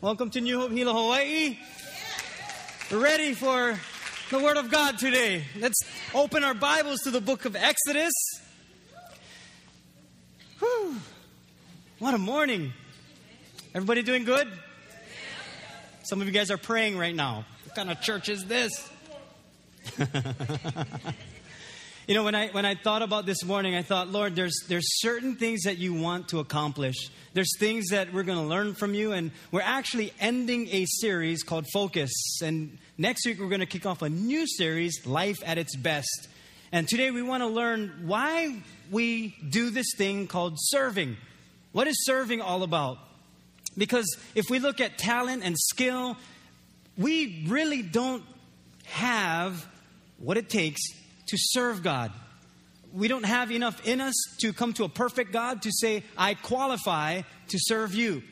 Welcome to New Hope Hilo, Hawaii. Ready for the Word of God today. Let's open our Bibles to the book of Exodus. Whew. What a morning. Everybody doing good? Some of you guys are praying right now. What kind of church is this? you know, when I when I thought about this morning, I thought, Lord, there's there's certain things that you want to accomplish. There's things that we're going to learn from you, and we're actually ending a series called Focus. And next week we're going to kick off a new series, Life at its Best. And today we want to learn why we do this thing called serving. What is serving all about? Because if we look at talent and skill, we really don't have what it takes to serve God. We don't have enough in us to come to a perfect God to say, I qualify to serve you.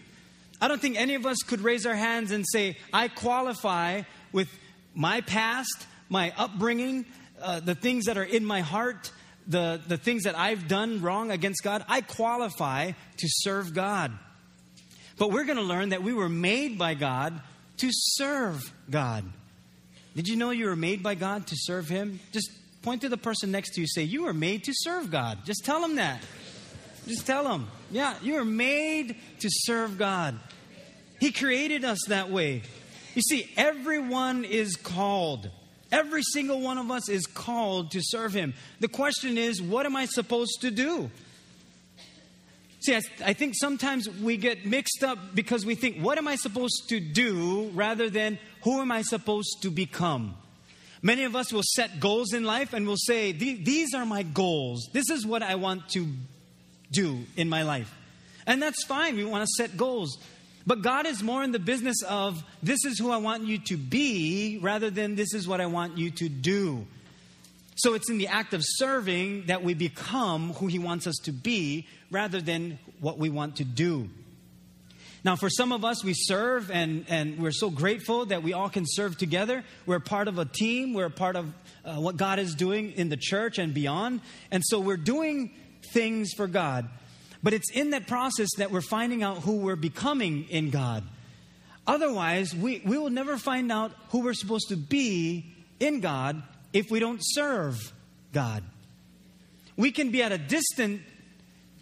I don't think any of us could raise our hands and say, I qualify with my past, my upbringing, uh, the things that are in my heart, the, the things that I've done wrong against God. I qualify to serve God. But we're going to learn that we were made by God to serve God. Did you know you were made by God to serve Him? Just point to the person next to you, say, You were made to serve God. Just tell them that. Just tell them. Yeah, you were made to serve God. He created us that way. You see, everyone is called. Every single one of us is called to serve Him. The question is, what am I supposed to do? See, I, I, think sometimes we get mixed up because we think, what am I supposed to do rather than who am I supposed to become? Many of us will set goals in life and will say, These are my goals. This is what I want to do in my life. And that's fine. We want to set goals. But God is more in the business of this is who I want you to be rather than this is what I want you to do. So it's in the act of serving that we become who He wants us to be rather than what we want to do. Now, for some of us, we serve and, and we're so grateful that we all can serve together. We're part of a team, we're part of uh, what God is doing in the church and beyond. And so we're doing things for God. But it's in that process that we're finding out who we're becoming in God. Otherwise, we, we will never find out who we're supposed to be in God if we don't serve God. We can be at a distant,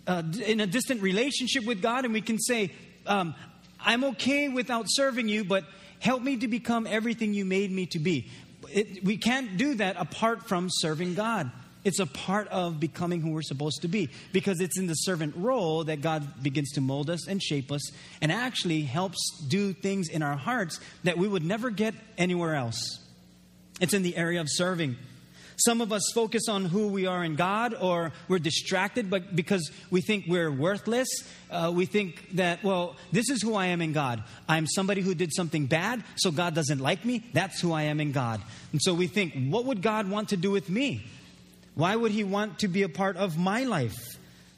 uh, in a distant relationship with God, and we can say, um, I'm okay without serving you, but help me to become everything you made me to be. It, we can't do that apart from serving God. It's a part of becoming who we're supposed to be because it's in the servant role that God begins to mold us and shape us and actually helps do things in our hearts that we would never get anywhere else. It's in the area of serving. Some of us focus on who we are in God, or we're distracted but because we think we're worthless. Uh, we think that, well, this is who I am in God. I'm somebody who did something bad, so God doesn't like me. That's who I am in God. And so we think, what would God want to do with me? Why would He want to be a part of my life?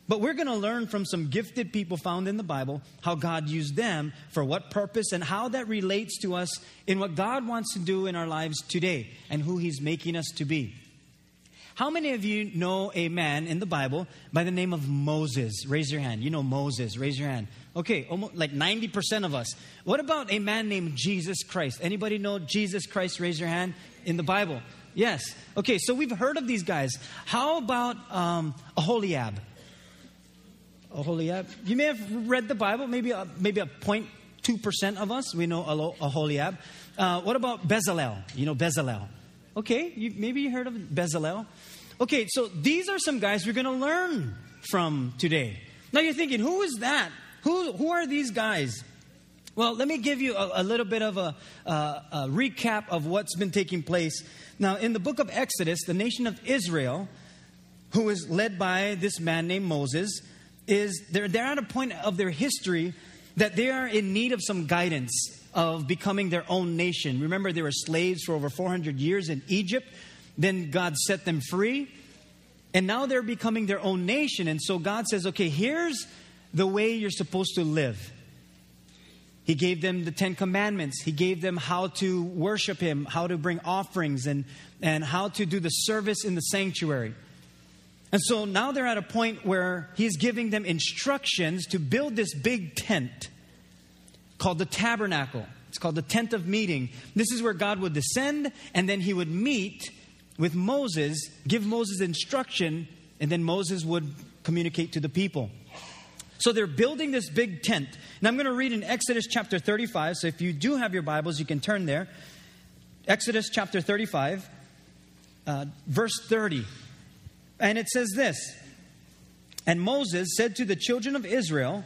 But we're going to learn from some gifted people found in the Bible how God used them for what purpose and how that relates to us in what God wants to do in our lives today and who He's making us to be. How many of you know a man in the Bible by the name of Moses? Raise your hand. You know Moses. Raise your hand. Okay, almost like 90% of us. What about a man named Jesus Christ? Anybody know Jesus Christ? Raise your hand in the Bible. Yes. Okay, so we've heard of these guys. How about um, Aholiab? Aholiab. You may have read the Bible. Maybe a, maybe a 0.2 percent of us we know a Aholiab. Uh, what about Bezalel? You know Bezalel. Okay, you, maybe you heard of Bezalel. Okay, so these are some guys we're going to learn from today. Now you're thinking, who is that? Who, who are these guys? Well, let me give you a, a little bit of a, a, a recap of what's been taking place. Now, in the book of Exodus, the nation of Israel, who is led by this man named Moses, is they're, they're at a point of their history that they are in need of some guidance of becoming their own nation. Remember, they were slaves for over 400 years in Egypt. Then God set them free. And now they're becoming their own nation. And so God says, okay, here's the way you're supposed to live. He gave them the Ten Commandments. He gave them how to worship Him, how to bring offerings, and, and how to do the service in the sanctuary. And so now they're at a point where He's giving them instructions to build this big tent called the tabernacle. It's called the tent of meeting. This is where God would descend and then he would meet with Moses, give Moses instruction, and then Moses would communicate to the people. So they're building this big tent. And I'm going to read in Exodus chapter 35. So if you do have your Bibles, you can turn there. Exodus chapter 35, uh, verse 30. And it says this And Moses said to the children of Israel,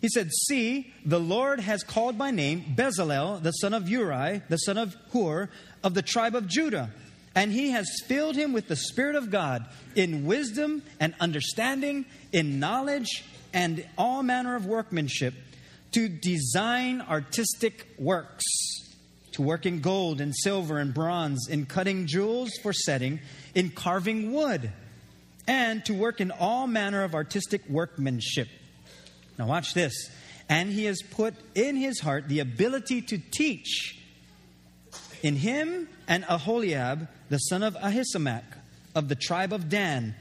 He said, See, the Lord has called by name Bezalel, the son of Uri, the son of Hur, of the tribe of Judah. And he has filled him with the Spirit of God in wisdom and understanding, in knowledge and all manner of workmanship, to design artistic works, to work in gold and silver and bronze, in cutting jewels for setting, in carving wood and to work in all manner of artistic workmanship. Now, watch this. And he has put in his heart the ability to teach. In him and Aholiab, the son of Ahisamach, of the tribe of Dan,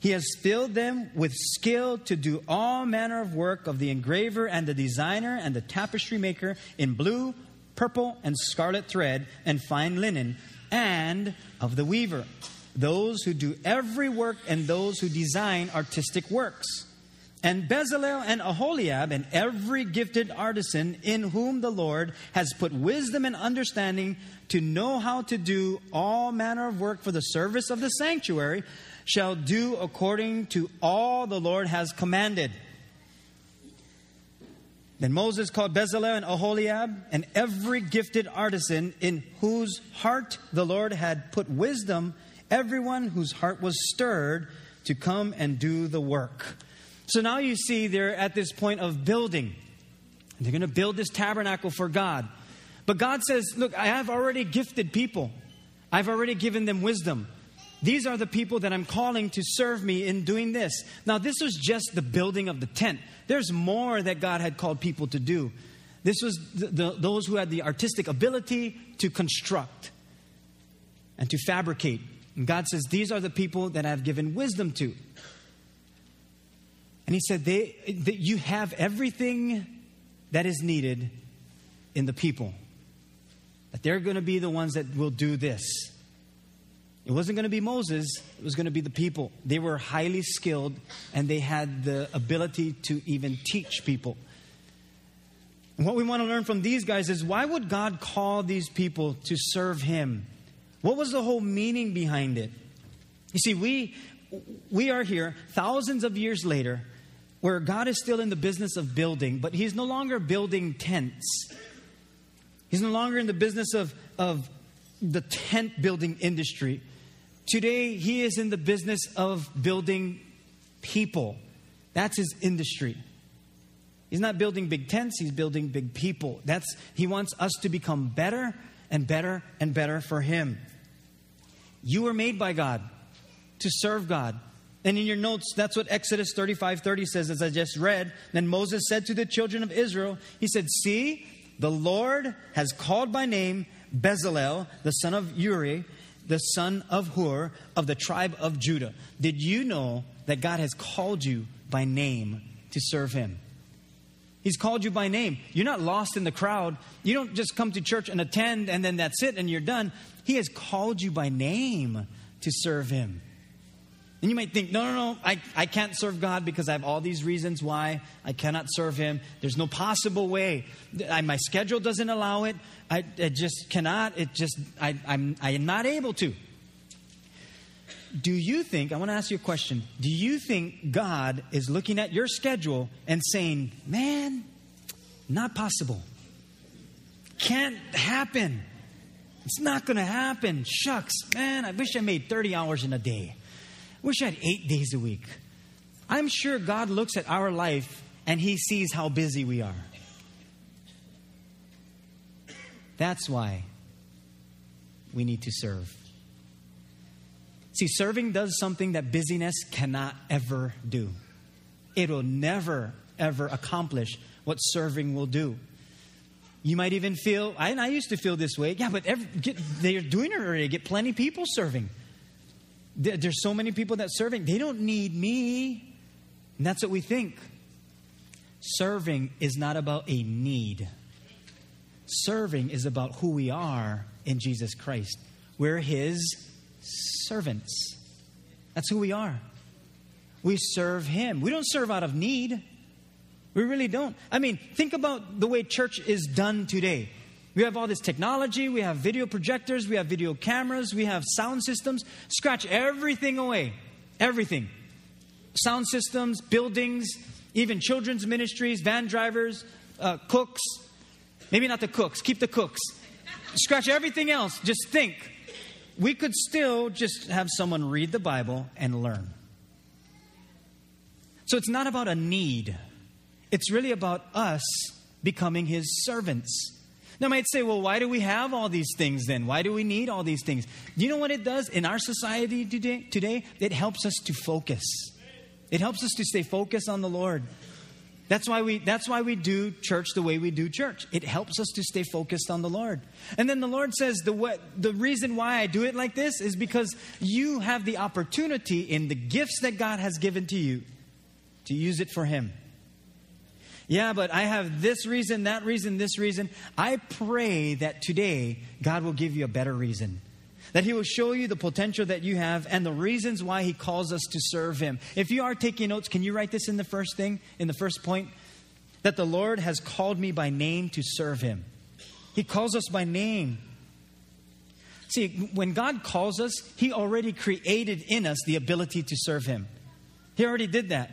he has filled them with skill to do all manner of work of the engraver and the designer and the tapestry maker in blue, purple, and scarlet thread and fine linen, and of the weaver those who do every work and those who design artistic works. And Bezalel and Aholiab and every gifted artisan in whom the Lord has put wisdom and understanding to know how to do all manner of work for the service of the sanctuary shall do according to all the Lord has commanded. Then Moses called Bezalel and Aholiab and every gifted artisan in whose heart the Lord had put wisdom everyone whose heart was stirred to come and do the work. So now you see they're at this point of building. They're going to build this tabernacle for God. But God says, Look, I have already gifted people, I've already given them wisdom. These are the people that I'm calling to serve me in doing this. Now, this was just the building of the tent. There's more that God had called people to do. This was the, the, those who had the artistic ability to construct and to fabricate and God says, These are the people that I've given wisdom to. And He said, they, that You have everything that is needed in the people. That they're going to be the ones that will do this. It wasn't going to be Moses, it was going to be the people. They were highly skilled and they had the ability to even teach people. And what we want to learn from these guys is why would God call these people to serve Him? What was the whole meaning behind it? You see, we, we are here thousands of years later where God is still in the business of building, but He's no longer building tents. He's no longer in the business of, of the tent building industry. Today, He is in the business of building people. That's His industry. He's not building big tents, He's building big people. That's, he wants us to become better and better and better for Him. You were made by God to serve God. And in your notes, that's what Exodus 35 30 says, as I just read. Then Moses said to the children of Israel, He said, See, the Lord has called by name Bezalel, the son of Uri, the son of Hur, of the tribe of Judah. Did you know that God has called you by name to serve Him? He's called you by name. You're not lost in the crowd. You don't just come to church and attend and then that's it and you're done. He has called you by name to serve Him. And you might think, no, no, no, I, I can't serve God because I have all these reasons why I cannot serve Him. There's no possible way. I, my schedule doesn't allow it. I, I just cannot. It just, I, I'm, I am not able to. Do you think, I want to ask you a question. Do you think God is looking at your schedule and saying, man, not possible? Can't happen. It's not going to happen. Shucks, man, I wish I made 30 hours in a day. Wish I had eight days a week. I'm sure God looks at our life and He sees how busy we are. That's why we need to serve. See, serving does something that busyness cannot ever do. It will never, ever accomplish what serving will do. You might even feel, I, I used to feel this way. Yeah, but every, get, they're doing it already. Get plenty people serving. There, there's so many people that serving. They don't need me. And that's what we think. serving is not about a need. Serving is about who we are in Jesus Christ. We're His servants. That's who we are. We serve Him. We don't serve out of need. We really don't. I mean, think about the way church is done today. We have all this technology, we have video projectors, we have video cameras, we have sound systems. Scratch everything away. Everything. Sound systems, buildings, even children's ministries, van drivers, uh, cooks. Maybe not the cooks, keep the cooks. Scratch everything else. Just think. We could still just have someone read the Bible and learn. So it's not about a need, it's really about us becoming His servants. Now, I might say, well, why do we have all these things then? Why do we need all these things? Do you know what it does in our society today? today? It helps us to focus. It helps us to stay focused on the Lord. That's why we that's why we do church the way we do church. It helps us to stay focused on the Lord. And then the Lord says the way, the reason why I do it like this is because you have the opportunity in the gifts that God has given to you to use it for him. Yeah, but I have this reason, that reason, this reason. I pray that today God will give you a better reason that He will show you the potential that you have and the reasons why He calls us to serve Him. If you are taking notes, can you write this in the first thing, in the first point? That the Lord has called me by name to serve Him. He calls us by name. See, when God calls us, He already created in us the ability to serve Him. He already did that.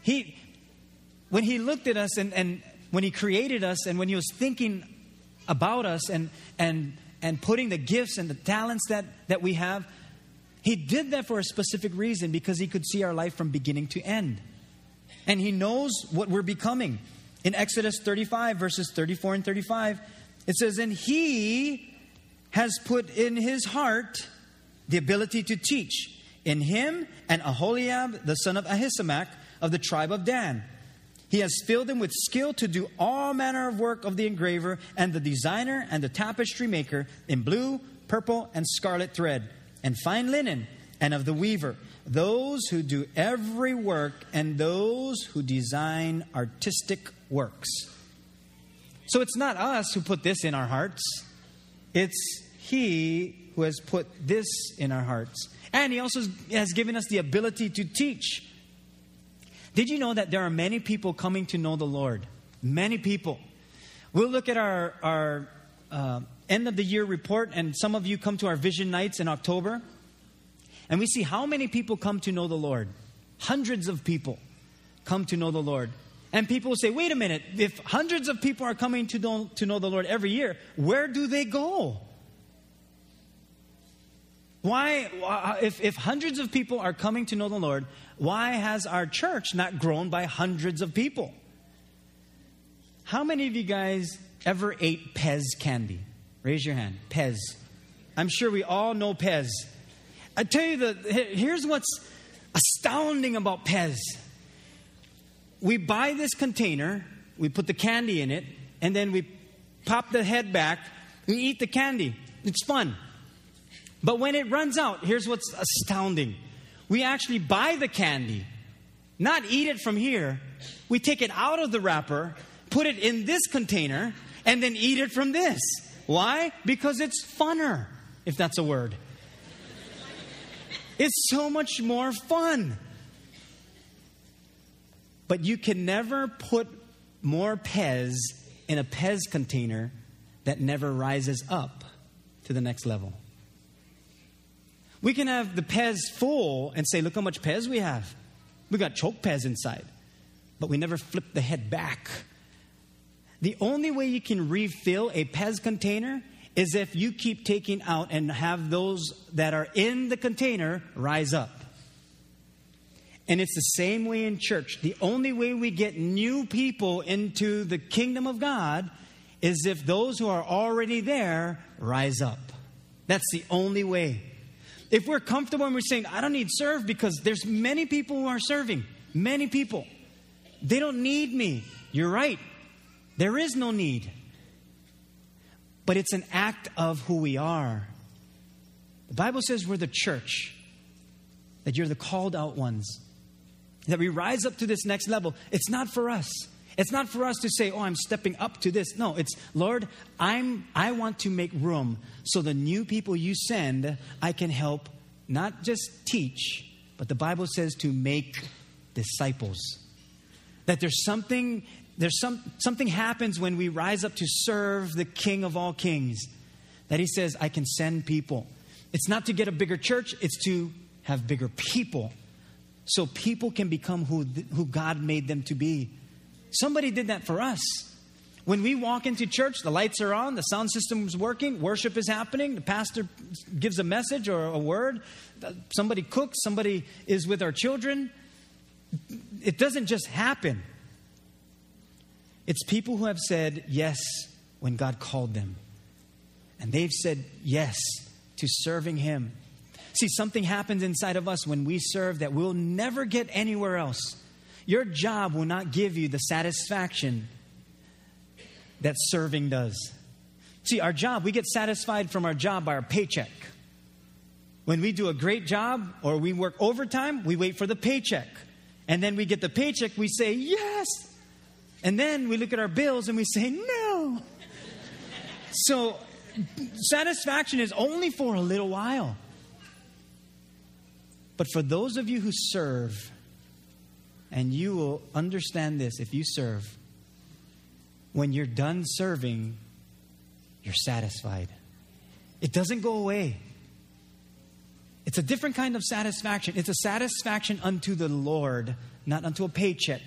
He, when He looked at us and, and when He created us and when He was thinking about us and, and and putting the gifts and the talents that, that we have, He did that for a specific reason because He could see our life from beginning to end. And He knows what we're becoming. In Exodus 35, verses 34 and 35, it says, And He has put in His heart the ability to teach. In Him and Aholiab, the son of Ahisamach of the tribe of Dan. He has filled him with skill to do all manner of work of the engraver and the designer and the tapestry maker in blue, purple, and scarlet thread, and fine linen, and of the weaver, those who do every work, and those who design artistic works. So it's not us who put this in our hearts, it's He who has put this in our hearts. And He also has given us the ability to teach. Did you know that there are many people coming to know the Lord? Many people. We'll look at our, our uh, end of the year report, and some of you come to our vision nights in October, and we see how many people come to know the Lord. Hundreds of people come to know the Lord. And people will say, wait a minute, if hundreds of people are coming to know, to know the Lord every year, where do they go? Why, uh, if, if hundreds of people are coming to know the Lord, why has our church not grown by hundreds of people? How many of you guys ever ate Pez candy? Raise your hand. Pez. I'm sure we all know Pez. I tell you, the, here's what's astounding about Pez. We buy this container, we put the candy in it, and then we pop the head back, we eat the candy. It's fun. But when it runs out, here's what's astounding we actually buy the candy, not eat it from here. We take it out of the wrapper, put it in this container, and then eat it from this. Why? Because it's funner, if that's a word. It's so much more fun. But you can never put more Pez in a Pez container that never rises up to the next level. We can have the Pez full and say, look how much Pez we have. We got choke Pez inside. But we never flip the head back. The only way you can refill a Pez container is if you keep taking out and have those that are in the container rise up. And it's the same way in church. The only way we get new people into the kingdom of God is if those who are already there rise up. That's the only way. If we're comfortable and we're saying, I don't need serve because there's many people who are serving, many people. They don't need me. You're right. There is no need. But it's an act of who we are. The Bible says we're the church, that you're the called out ones, that we rise up to this next level. It's not for us, It's not for us to say, "Oh, I'm stepping up to this." No, it's, "Lord, I'm I want to make room so the new people you send, I can help not just teach, but the Bible says to make disciples." That there's something there's some something happens when we rise up to serve the King of all kings. That he says, "I can send people." It's not to get a bigger church, it's to have bigger people. So people can become who, who God made them to be. Somebody did that for us. When we walk into church, the lights are on, the sound system is working, worship is happening, the pastor gives a message or a word, uh, somebody cooks, somebody is with our children. It doesn't just happen. It's people who have said yes when God called them. And they've said yes to serving Him. See, something happens inside of us when we serve that we'll never get anywhere else. Your job will not give you the satisfaction that serving does. See, our job, we get satisfied from our job by our paycheck. When we do a great job or we work overtime, we wait for the paycheck. And then we get the paycheck, we say, yes. And then we look at our bills and we say, no. so, satisfaction is only for a little while. But for those of you who serve, and you will understand this if you serve, when you're done serving, you're satisfied. It doesn't go away. It's a different kind of satisfaction. It's a satisfaction unto the Lord, not unto a paycheck,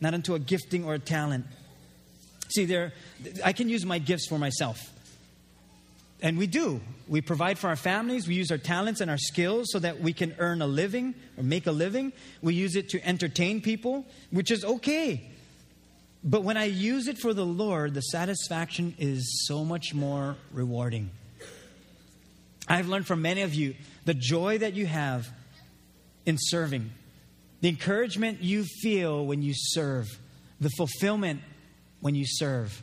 not unto a gifting or a talent. See, there, I can use my gifts for myself. And we do. We provide for our families. We use our talents and our skills so that we can earn a living or make a living. We use it to entertain people, which is okay. But when I use it for the Lord, the satisfaction is so much more rewarding. I've learned from many of you the joy that you have in serving, the encouragement you feel when you serve, the fulfillment when you serve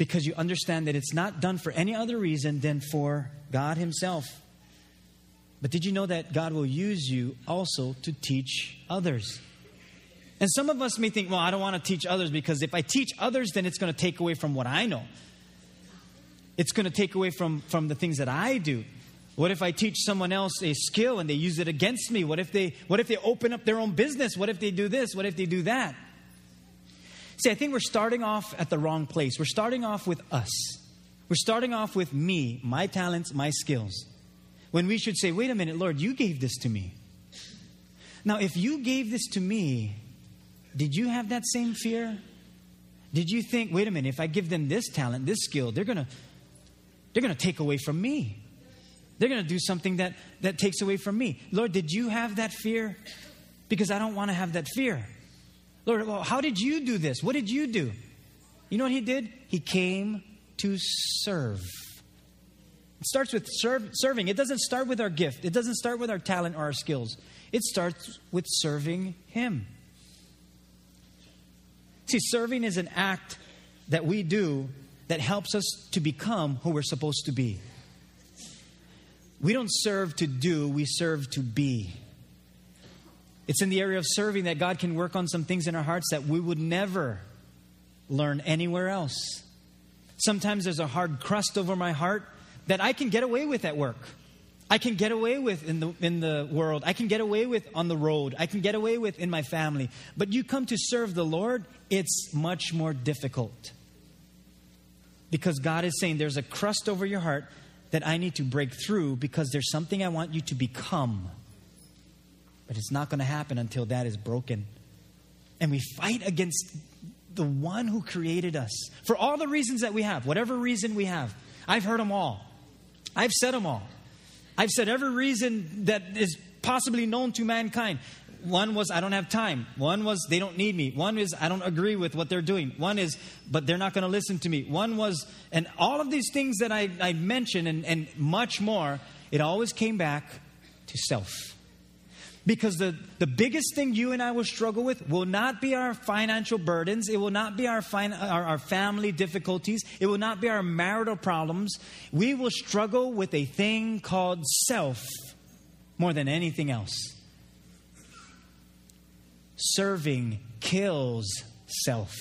because you understand that it's not done for any other reason than for God Himself. But did you know that God will use you also to teach others? And some of us may think, well, I don't want to teach others because if I teach others, then it's going to take away from what I know. It's going to take away from, from the things that I do. What if I teach someone else a skill and they use it against me? What if they what if they open up their own business? What if they do this? What if they do that? See, I think we're starting off at the wrong place. We're starting off with us. We're starting off with me, my talents, my skills. When we should say, wait a minute, Lord, you gave this to me. Now, if you gave this to me, did you have that same fear? Did you think, wait a minute, if I give them this talent, this skill, they're gonna they're gonna take away from me. They're gonna do something that, that takes away from me. Lord, did you have that fear? Because I don't want to have that fear. Lord, how did you do this? What did you do? You know what he did? He came to serve. It starts with serve, serving. It doesn't start with our gift, it doesn't start with our talent or our skills. It starts with serving Him. See, serving is an act that we do that helps us to become who we're supposed to be. We don't serve to do, we serve to be. It's in the area of serving that God can work on some things in our hearts that we would never learn anywhere else. Sometimes there's a hard crust over my heart that I can get away with at work. I can get away with in the, in the world. I can get away with on the road. I can get away with in my family. But you come to serve the Lord, it's much more difficult. Because God is saying there's a crust over your heart that I need to break through because there's something I want you to become. But it's not going to happen until that is broken. And we fight against the one who created us for all the reasons that we have, whatever reason we have. I've heard them all. I've said them all. I've said every reason that is possibly known to mankind. One was, I don't have time. One was, they don't need me. One is, I don't agree with what they're doing. One is, but they're not going to listen to me. One was, and all of these things that I, I mentioned and, and much more, it always came back to self. Because the, the biggest thing you and I will struggle with will not be our financial burdens. It will not be our, fin- our, our family difficulties. It will not be our marital problems. We will struggle with a thing called self more than anything else. Serving kills self.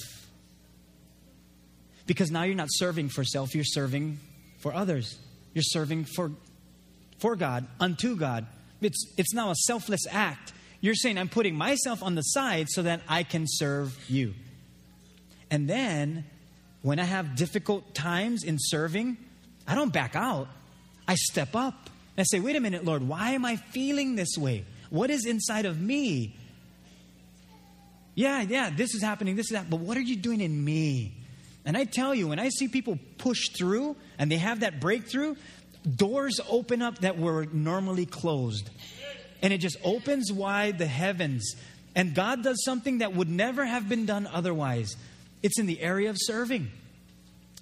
Because now you're not serving for self, you're serving for others. You're serving for, for God, unto God. It's, it's now a selfless act. You're saying, I'm putting myself on the side so that I can serve you. And then, when I have difficult times in serving, I don't back out. I step up. And I say, wait a minute, Lord, why am I feeling this way? What is inside of me? Yeah, yeah, this is happening, this is that, but what are you doing in me? And I tell you, when I see people push through and they have that breakthrough, doors open up that were normally closed. And it just opens wide the heavens. And God does something that would never have been done otherwise. It's in the area of serving.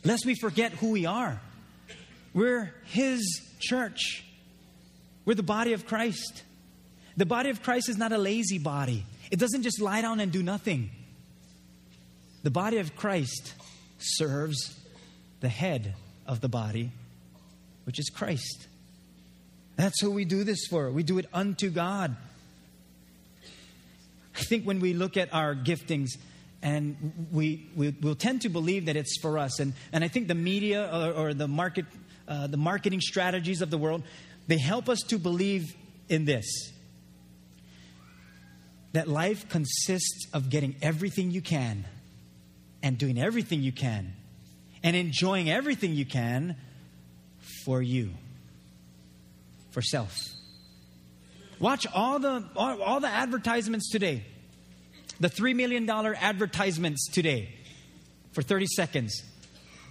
Lest we forget who we are. We're His church, we're the body of Christ. The body of Christ is not a lazy body, it doesn't just lie down and do nothing. The body of Christ serves the head of the body, which is Christ. That's who we do this for. We do it unto God. I think when we look at our giftings, and we, we will tend to believe that it's for us. And, and I think the media or, or the, market, uh, the marketing strategies of the world, they help us to believe in this that life consists of getting everything you can and doing everything you can and enjoying everything you can for you, for self. Watch all the, all, all the advertisements today. The $3 million advertisements today for 30 seconds.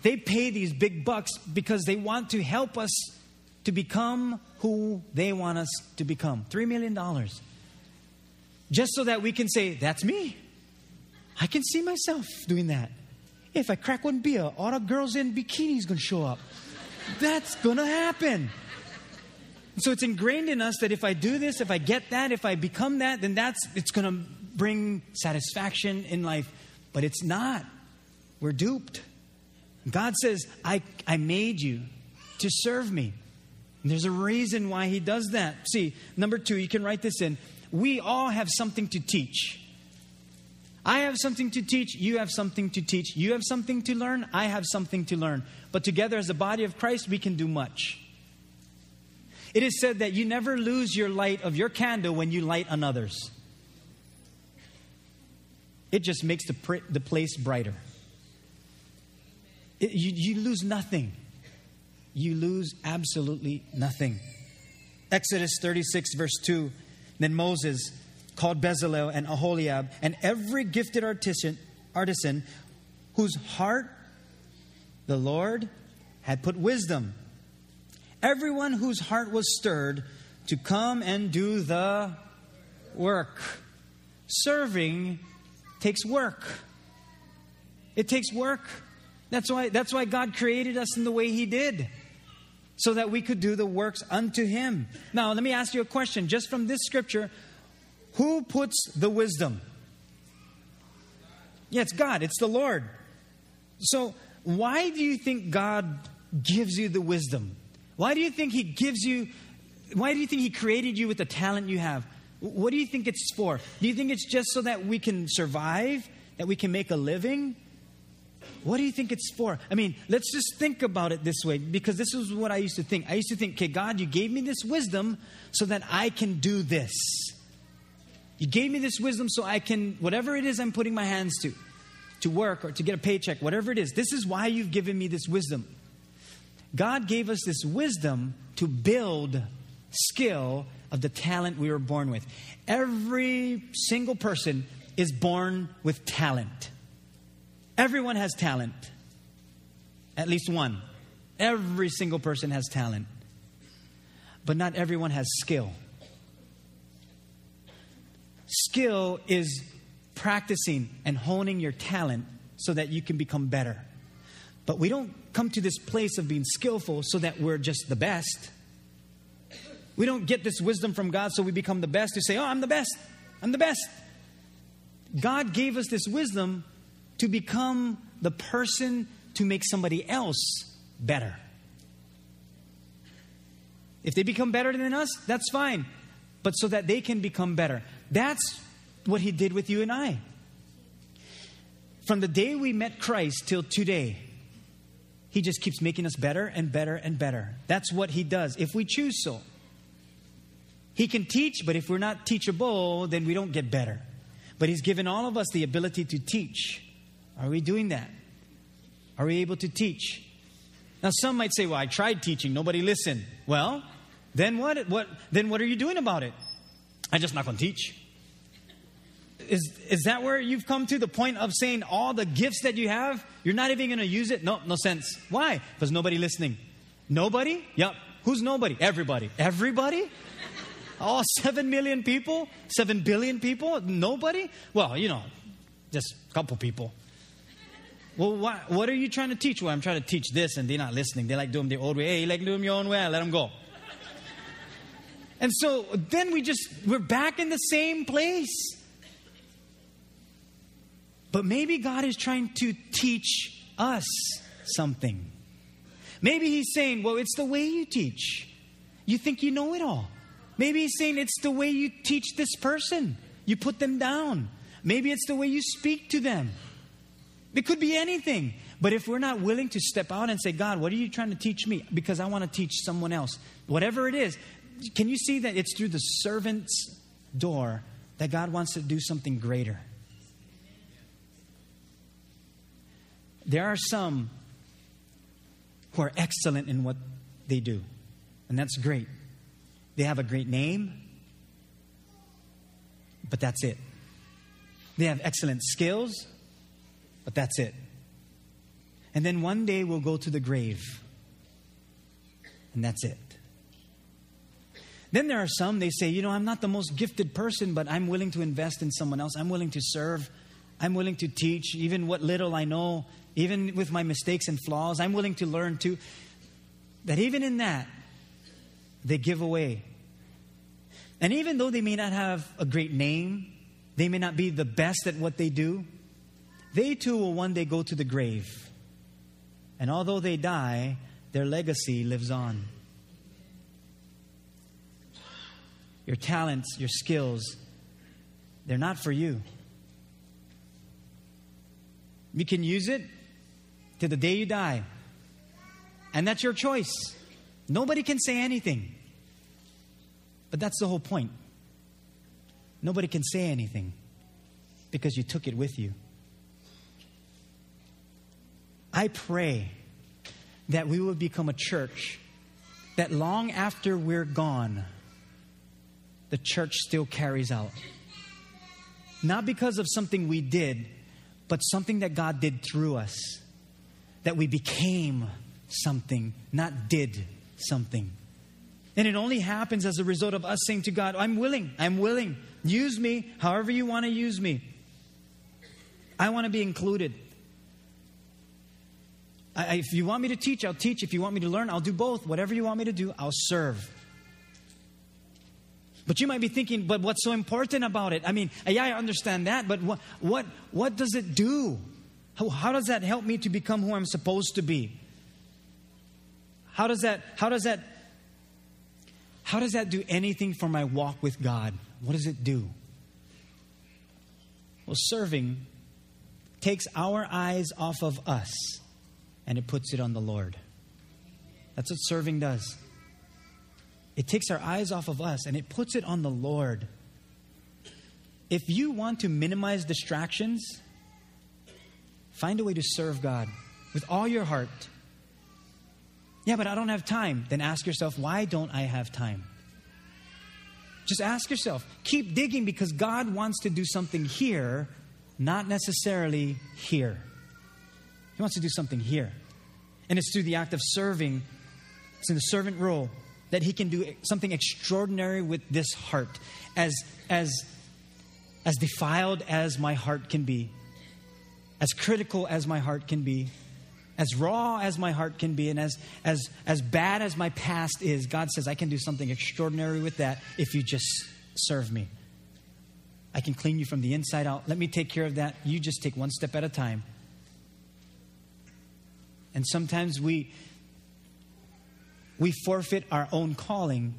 They pay these big bucks because they want to help us to become who they want us to become. $3 million just so that we can say, That's me. I can see myself doing that. If I crack one beer, all the girls in bikinis gonna show up. That's gonna happen. So it's ingrained in us that if I do this, if I get that, if I become that, then that's it's gonna bring satisfaction in life. But it's not. We're duped. God says, I, I made you to serve me. And there's a reason why He does that. See, number two, you can write this in we all have something to teach. I have something to teach, you have something to teach, you have something to learn, I have something to learn. But together as the body of Christ, we can do much. It is said that you never lose your light of your candle when you light another's. It just makes the, pr- the place brighter. It, you, you lose nothing. You lose absolutely nothing. Exodus 36, verse 2 then Moses called Bezalel and Aholiab and every gifted artisan, artisan whose heart the Lord had put wisdom. Everyone whose heart was stirred to come and do the work. Serving takes work. It takes work. That's why, that's why God created us in the way He did so that we could do the works unto him. Now, let me ask you a question just from this scripture who puts the wisdom? Yeah, it's God, it's the Lord. So, why do you think God gives you the wisdom? Why do you think He gives you, why do you think He created you with the talent you have? What do you think it's for? Do you think it's just so that we can survive, that we can make a living? What do you think it's for? I mean, let's just think about it this way because this is what I used to think. I used to think, okay, God, you gave me this wisdom so that I can do this. You gave me this wisdom so I can, whatever it is I'm putting my hands to, to work or to get a paycheck, whatever it is, this is why you've given me this wisdom. God gave us this wisdom to build skill of the talent we were born with. Every single person is born with talent. Everyone has talent. At least one. Every single person has talent. But not everyone has skill. Skill is practicing and honing your talent so that you can become better. But we don't come to this place of being skillful so that we're just the best. We don't get this wisdom from God so we become the best to say, Oh, I'm the best. I'm the best. God gave us this wisdom to become the person to make somebody else better. If they become better than us, that's fine. But so that they can become better. That's what he did with you and I. from the day we met Christ till today, He just keeps making us better and better and better. That's what He does, if we choose so. He can teach, but if we're not teachable, then we don't get better. But He's given all of us the ability to teach. Are we doing that? Are we able to teach? Now, some might say, well, I tried teaching, nobody listened. Well, then what, what, then what are you doing about it? I'm just not going to teach. Is, is that where you've come to the point of saying all the gifts that you have, you're not even going to use it? No, no sense. Why? Because nobody listening. Nobody? Yep. Who's nobody? Everybody. Everybody? All seven million people? Seven billion people? Nobody? Well, you know, just a couple people. Well, what, what are you trying to teach? Well, I'm trying to teach this, and they're not listening. They like doing the old way. Hey, you like doing your own way? I Let them go. And so then we just, we're back in the same place. But maybe God is trying to teach us something. Maybe He's saying, well, it's the way you teach. You think you know it all. Maybe He's saying it's the way you teach this person. You put them down. Maybe it's the way you speak to them. It could be anything. But if we're not willing to step out and say, God, what are you trying to teach me? Because I want to teach someone else. Whatever it is, can you see that it's through the servant's door that God wants to do something greater? There are some who are excellent in what they do, and that's great. They have a great name, but that's it. They have excellent skills, but that's it. And then one day we'll go to the grave. And that's it. Then there are some, they say, you know, I'm not the most gifted person, but I'm willing to invest in someone else. I'm willing to serve. I'm willing to teach, even what little I know, even with my mistakes and flaws. I'm willing to learn too. That even in that, they give away. And even though they may not have a great name, they may not be the best at what they do, they too will one day go to the grave. And although they die, their legacy lives on. Your talents, your skills, they're not for you. You can use it to the day you die. And that's your choice. Nobody can say anything. But that's the whole point. Nobody can say anything because you took it with you. I pray that we will become a church that long after we're gone, the church still carries out. Not because of something we did, but something that God did through us. That we became something, not did something. And it only happens as a result of us saying to God, I'm willing, I'm willing. Use me however you want to use me. I want to be included. I, if you want me to teach, I'll teach. If you want me to learn, I'll do both. Whatever you want me to do, I'll serve. But you might be thinking, but what's so important about it? I mean, yeah, I understand that, but what, what, what does it do? How, how does that help me to become who I'm supposed to be? How does that, how does that, how does that do anything for my walk with God? What does it do? Well, serving takes our eyes off of us and it puts it on the Lord. That's what serving does. It takes our eyes off of us and it puts it on the Lord. If you want to minimize distractions, find a way to serve God with all your heart. Yeah, but I don't have time. Then ask yourself, why don't I have time? Just ask yourself. Keep digging because God wants to do something here, not necessarily here. He wants to do something here. And it's through the act of serving, it's in the servant role that he can do something extraordinary with this heart. As, as, as defiled as my heart can be, as critical as my heart can be, as raw as my heart can be, and as, as, as bad as my past is, God says, I can do something extraordinary with that if you just serve me. I can clean you from the inside out. Let me take care of that. You just take one step at a time. And sometimes we, we forfeit our own calling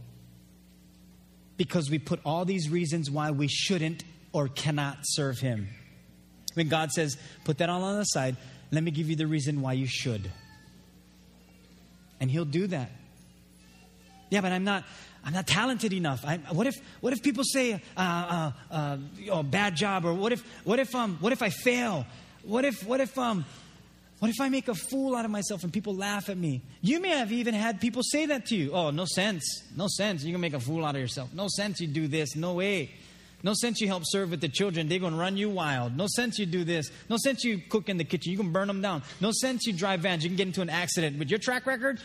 because we put all these reasons why we shouldn't or cannot serve Him. When God says, put that all on the side, let me give you the reason why you should. And He'll do that. Yeah, but I'm not. I'm not talented enough. I, what if what if people say uh, uh, uh, oh, bad job or what if what if um what if I fail? What if what if um what if I make a fool out of myself and people laugh at me? You may have even had people say that to you. Oh, no sense. No sense. You can make a fool out of yourself. No sense you do this. No way. No sense you help serve with the children. They're going to run you wild. No sense you do this. No sense you cook in the kitchen. You can burn them down. No sense you drive vans. You can get into an accident. With your track record,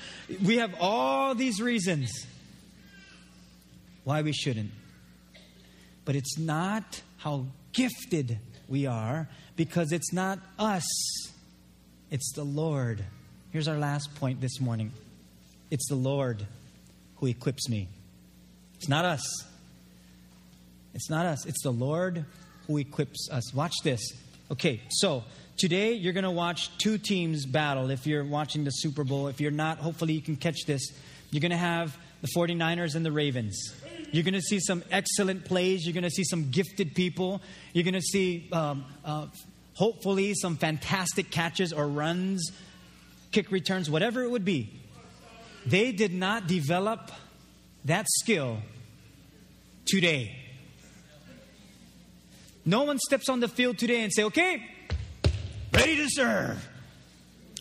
we have all these reasons why we shouldn't. But it's not how gifted we are because it's not us it's the Lord. Here's our last point this morning it's the Lord who equips me. It's not us. It's not us. It's the Lord who equips us. Watch this. Okay, so today you're going to watch two teams battle. If you're watching the Super Bowl, if you're not, hopefully you can catch this. You're going to have the 49ers and the Ravens. You're going to see some excellent plays. You're going to see some gifted people. You're going to see um, uh, hopefully some fantastic catches or runs, kick returns, whatever it would be. They did not develop that skill today. No one steps on the field today and say, "Okay, ready to serve.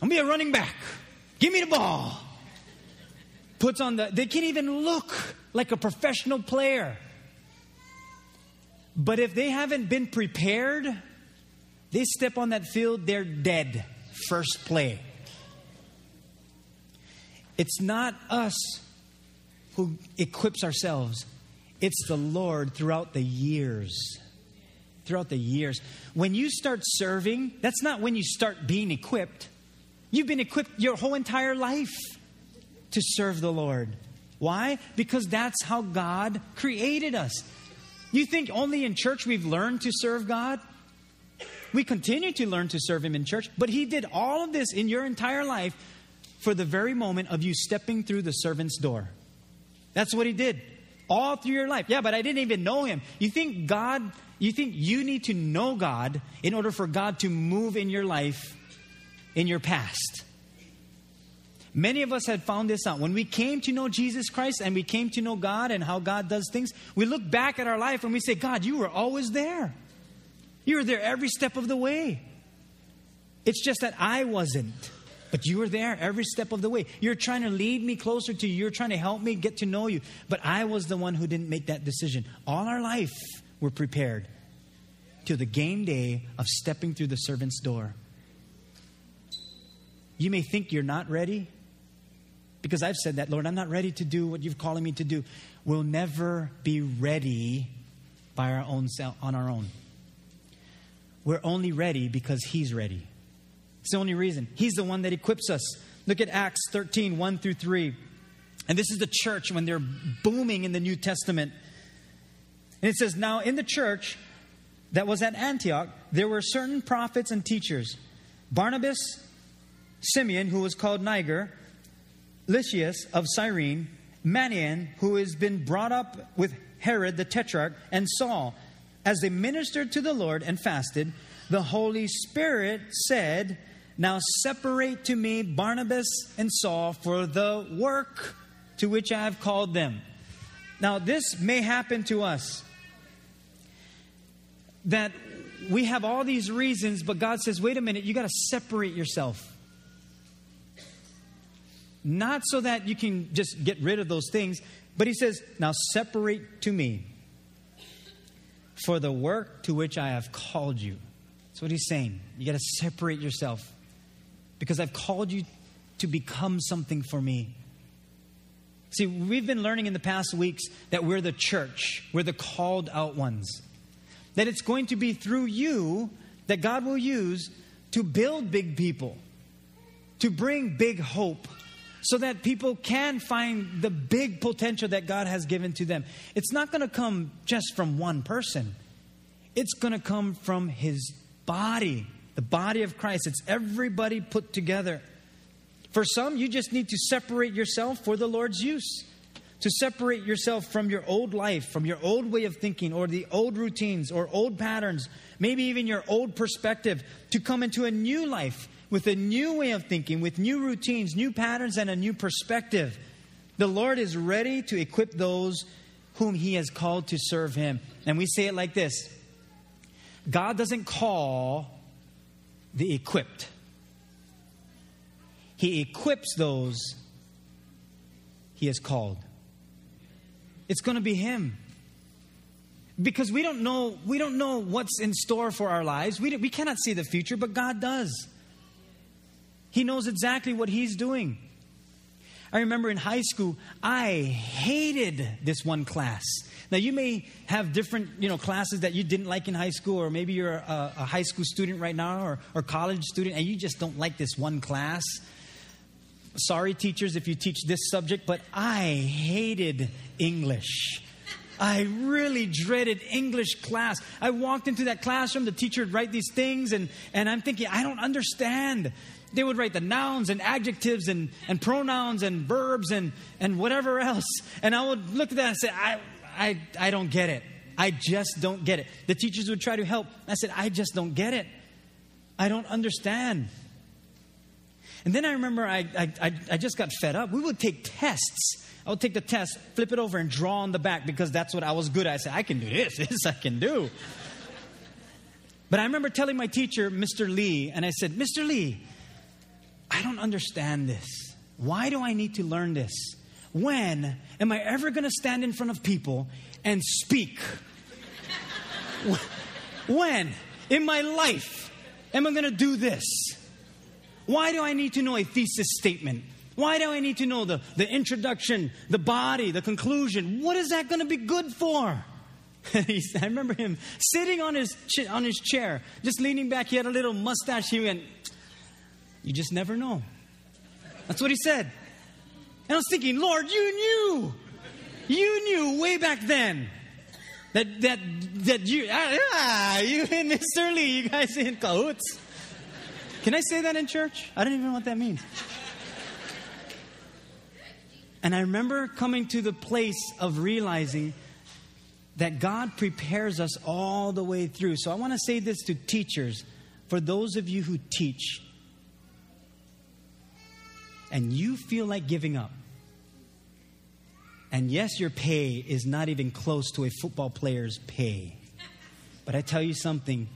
I'm be a running back. Give me the ball." Puts on the. They can't even look like a professional player. But if they haven't been prepared they step on that field, they're dead. First play. It's not us who equips ourselves, it's the Lord throughout the years. Throughout the years. When you start serving, that's not when you start being equipped. You've been equipped your whole entire life to serve the Lord. Why? Because that's how God created us. You think only in church we've learned to serve God? We continue to learn to serve Him in church, but He did all of this in your entire life for the very moment of you stepping through the servant's door. That's what He did all through your life. Yeah, but I didn't even know Him. You think God, you think you need to know God in order for God to move in your life in your past. Many of us had found this out. When we came to know Jesus Christ and we came to know God and how God does things, we look back at our life and we say, God, you were always there. You were there every step of the way. It's just that I wasn't. But you were there every step of the way. You're trying to lead me closer to you. You're trying to help me get to know you. But I was the one who didn't make that decision. All our life, we're prepared to the game day of stepping through the servant's door. You may think you're not ready because I've said that, Lord, I'm not ready to do what you're calling me to do. We'll never be ready by our own self, on our own. We're only ready because He's ready. It's the only reason. He's the one that equips us. Look at Acts 13, 1 through 3. And this is the church when they're booming in the New Testament. And it says, Now in the church that was at Antioch, there were certain prophets and teachers Barnabas, Simeon, who was called Niger, Lucius of Cyrene, Manaen, who has been brought up with Herod the Tetrarch, and Saul. As they ministered to the Lord and fasted, the Holy Spirit said, Now separate to me Barnabas and Saul for the work to which I have called them. Now, this may happen to us that we have all these reasons, but God says, wait a minute, you got to separate yourself. Not so that you can just get rid of those things, but He says, now separate to me for the work to which I have called you. That's what he's saying. You got to separate yourself because I've called you to become something for me. See, we've been learning in the past weeks that we're the church, we're the called out ones. That it's going to be through you that God will use to build big people, to bring big hope, so that people can find the big potential that God has given to them. It's not going to come just from one person, it's going to come from His body, the body of Christ. It's everybody put together. For some, you just need to separate yourself for the Lord's use. to separate yourself from your old life, from your old way of thinking, or the old routines, or old patterns, maybe even your old perspective, to come into a new life with a new way of thinking, with new routines, new patterns, and a new perspective. The Lord is ready to equip those whom He has called to serve Him. And we say it like this God doesn't call the equipped, He equips those He has called. It's going to be Him. Because we don't know, we don't know what's in store for our lives. We, we cannot see the future, but God does. He knows exactly what He's doing. I remember in high school, I hated this one class. Now, you may have different you know, classes that you didn't like in high school, or maybe you're a, a high school student right now or, or college student and you just don't like this one class. Sorry, teachers, if you teach this subject, but I hated English. I really dreaded English class. I walked into that classroom, the teacher would write these things, and, and I'm thinking, I don't understand. They would write the nouns and adjectives and, and pronouns and verbs and, and whatever else. And I would look at that and say, I, I, I don't get it. I just don't get it. The teachers would try to help. I said, I just don't get it. I don't understand. And then I remember I, I, I just got fed up. We would take tests. I would take the test, flip it over, and draw on the back because that's what I was good at. I said, I can do this. This I can do. But I remember telling my teacher, Mr. Lee, and I said, Mr. Lee, I don't understand this. Why do I need to learn this? When am I ever going to stand in front of people and speak? when in my life am I going to do this? Why do I need to know a thesis statement? Why do I need to know the, the introduction, the body, the conclusion? What is that going to be good for? I remember him sitting on his, on his chair, just leaning back. He had a little mustache. He went, You just never know. That's what he said. And I was thinking, Lord, you knew. You knew way back then that, that, that you, ah, ah you and Mr. Lee, you guys in cahoots. Can I say that in church? I don't even know what that means. And I remember coming to the place of realizing that God prepares us all the way through. So I want to say this to teachers, for those of you who teach, and you feel like giving up. And yes, your pay is not even close to a football player's pay. But I tell you something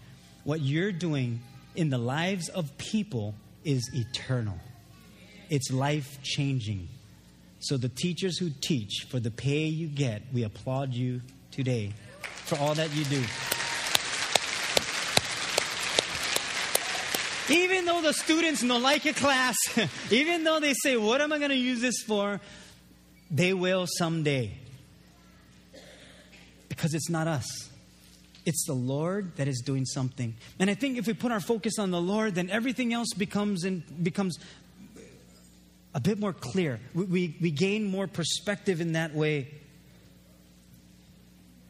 what you're doing in the lives of people is eternal, it's life changing. So, the teachers who teach, for the pay you get, we applaud you today for all that you do. Even though the students don't like a class, even though they say, What am I going to use this for? They will someday. Because it's not us. It's the Lord that is doing something. And I think if we put our focus on the Lord, then everything else becomes, in, becomes a bit more clear. We, we, we gain more perspective in that way.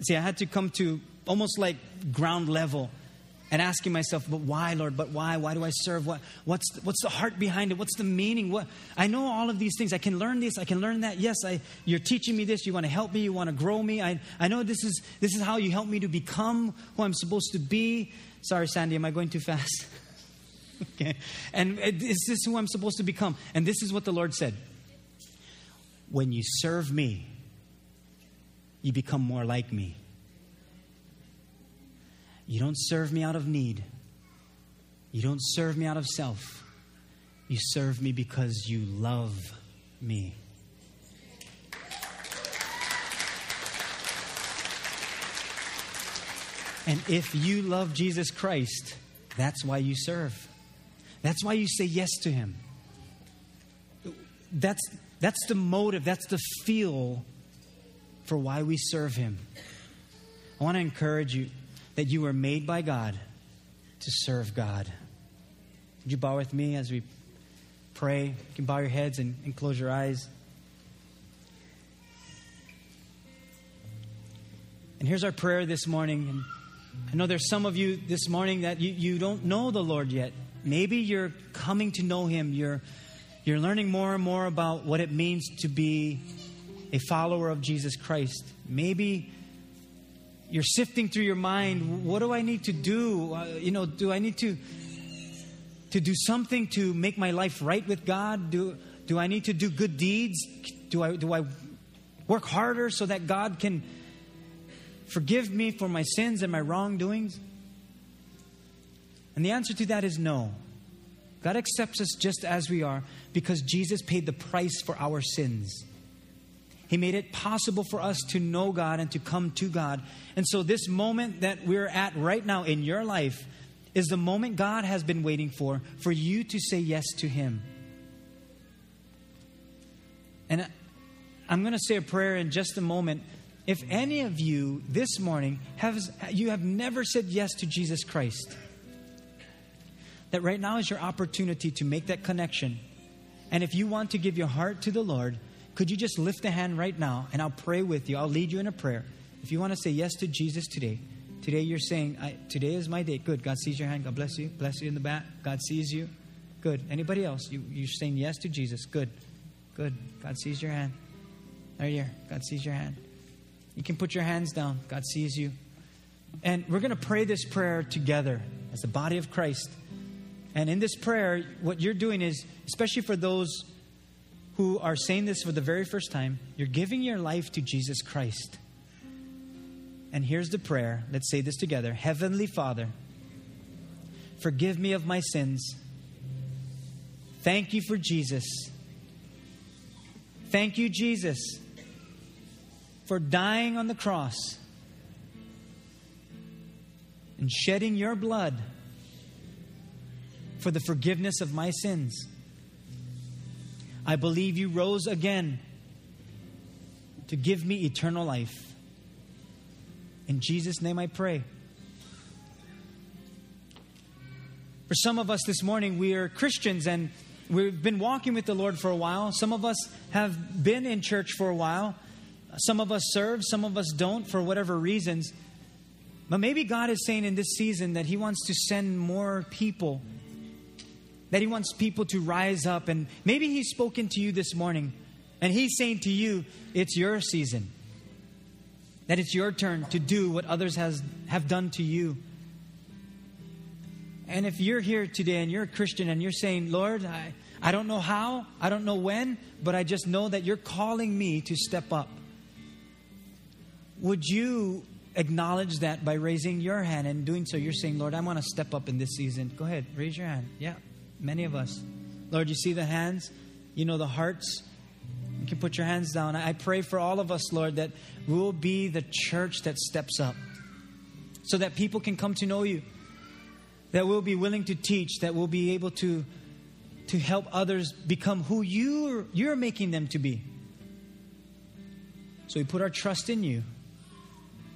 See, I had to come to almost like ground level and asking myself, but why, Lord? But why? Why do I serve? What, what's, the, what's the heart behind it? What's the meaning? What, I know all of these things. I can learn this. I can learn that. Yes, I, you're teaching me this. You want to help me. You want to grow me. I, I know this is, this is how you help me to become who I'm supposed to be. Sorry, Sandy, am I going too fast? okay. And is this who I'm supposed to become? And this is what the Lord said When you serve me, you become more like me. You don't serve me out of need. You don't serve me out of self. You serve me because you love me. And if you love Jesus Christ, that's why you serve. That's why you say yes to Him. That's, that's the motive, that's the feel for why we serve Him. I want to encourage you that you were made by God to serve God. Would you bow with me as we pray? You can bow your heads and, and close your eyes. And here's our prayer this morning. And I know there's some of you this morning that you, you don't know the Lord yet. Maybe you're coming to know Him. You're, you're learning more and more about what it means to be a follower of Jesus Christ. Maybe you're sifting through your mind what do I need to do? Uh, you know, do I need to to do something to make my life right with God? Do do I need to do good deeds? Do I do I work harder so that God can forgive me for my sins and my wrongdoings? And the answer to that is no. God accepts us just as we are because Jesus paid the price for our sins. He made it possible for us to know God and to come to God. And so, this moment that we're at right now in your life is the moment God has been waiting for, for you to say yes to Him. And I'm going to say a prayer in just a moment. If any of you this morning have you have never said yes to Jesus Christ, that right now is your opportunity to make that connection. And if you want to give your heart to the Lord, could you just lift a hand right now and I'll pray with you? I'll lead you in a prayer. If you want to say yes to Jesus today, today you're saying, Today is my day. Good. God sees your hand. God bless you. Bless you in the back. God sees you. Good. Anybody else? You, you're saying yes to Jesus. Good. Good. God sees your hand. Right here. God sees your hand. You can put your hands down. God sees you. And we're going to pray this prayer together as the body of Christ. And in this prayer, what you're doing is, especially for those who are saying this for the very first time, you're giving your life to Jesus Christ. And here's the prayer. Let's say this together Heavenly Father, forgive me of my sins. Thank you for Jesus. Thank you, Jesus, for dying on the cross and shedding your blood for the forgiveness of my sins. I believe you rose again to give me eternal life. In Jesus' name I pray. For some of us this morning, we are Christians and we've been walking with the Lord for a while. Some of us have been in church for a while. Some of us serve, some of us don't for whatever reasons. But maybe God is saying in this season that He wants to send more people that He wants people to rise up. And maybe He's spoken to you this morning, and He's saying to you, it's your season. That it's your turn to do what others has, have done to you. And if you're here today and you're a Christian and you're saying, Lord, I, I don't know how, I don't know when, but I just know that you're calling me to step up. Would you acknowledge that by raising your hand and doing so? You're saying, Lord, I want to step up in this season. Go ahead, raise your hand. Yeah. Many of us. Lord, you see the hands, you know the hearts. You can put your hands down. I pray for all of us, Lord, that we will be the church that steps up so that people can come to know you, that we'll be willing to teach, that we'll be able to, to help others become who you're, you're making them to be. So we put our trust in you.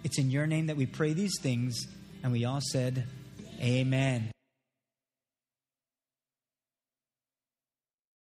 It's in your name that we pray these things. And we all said, Amen.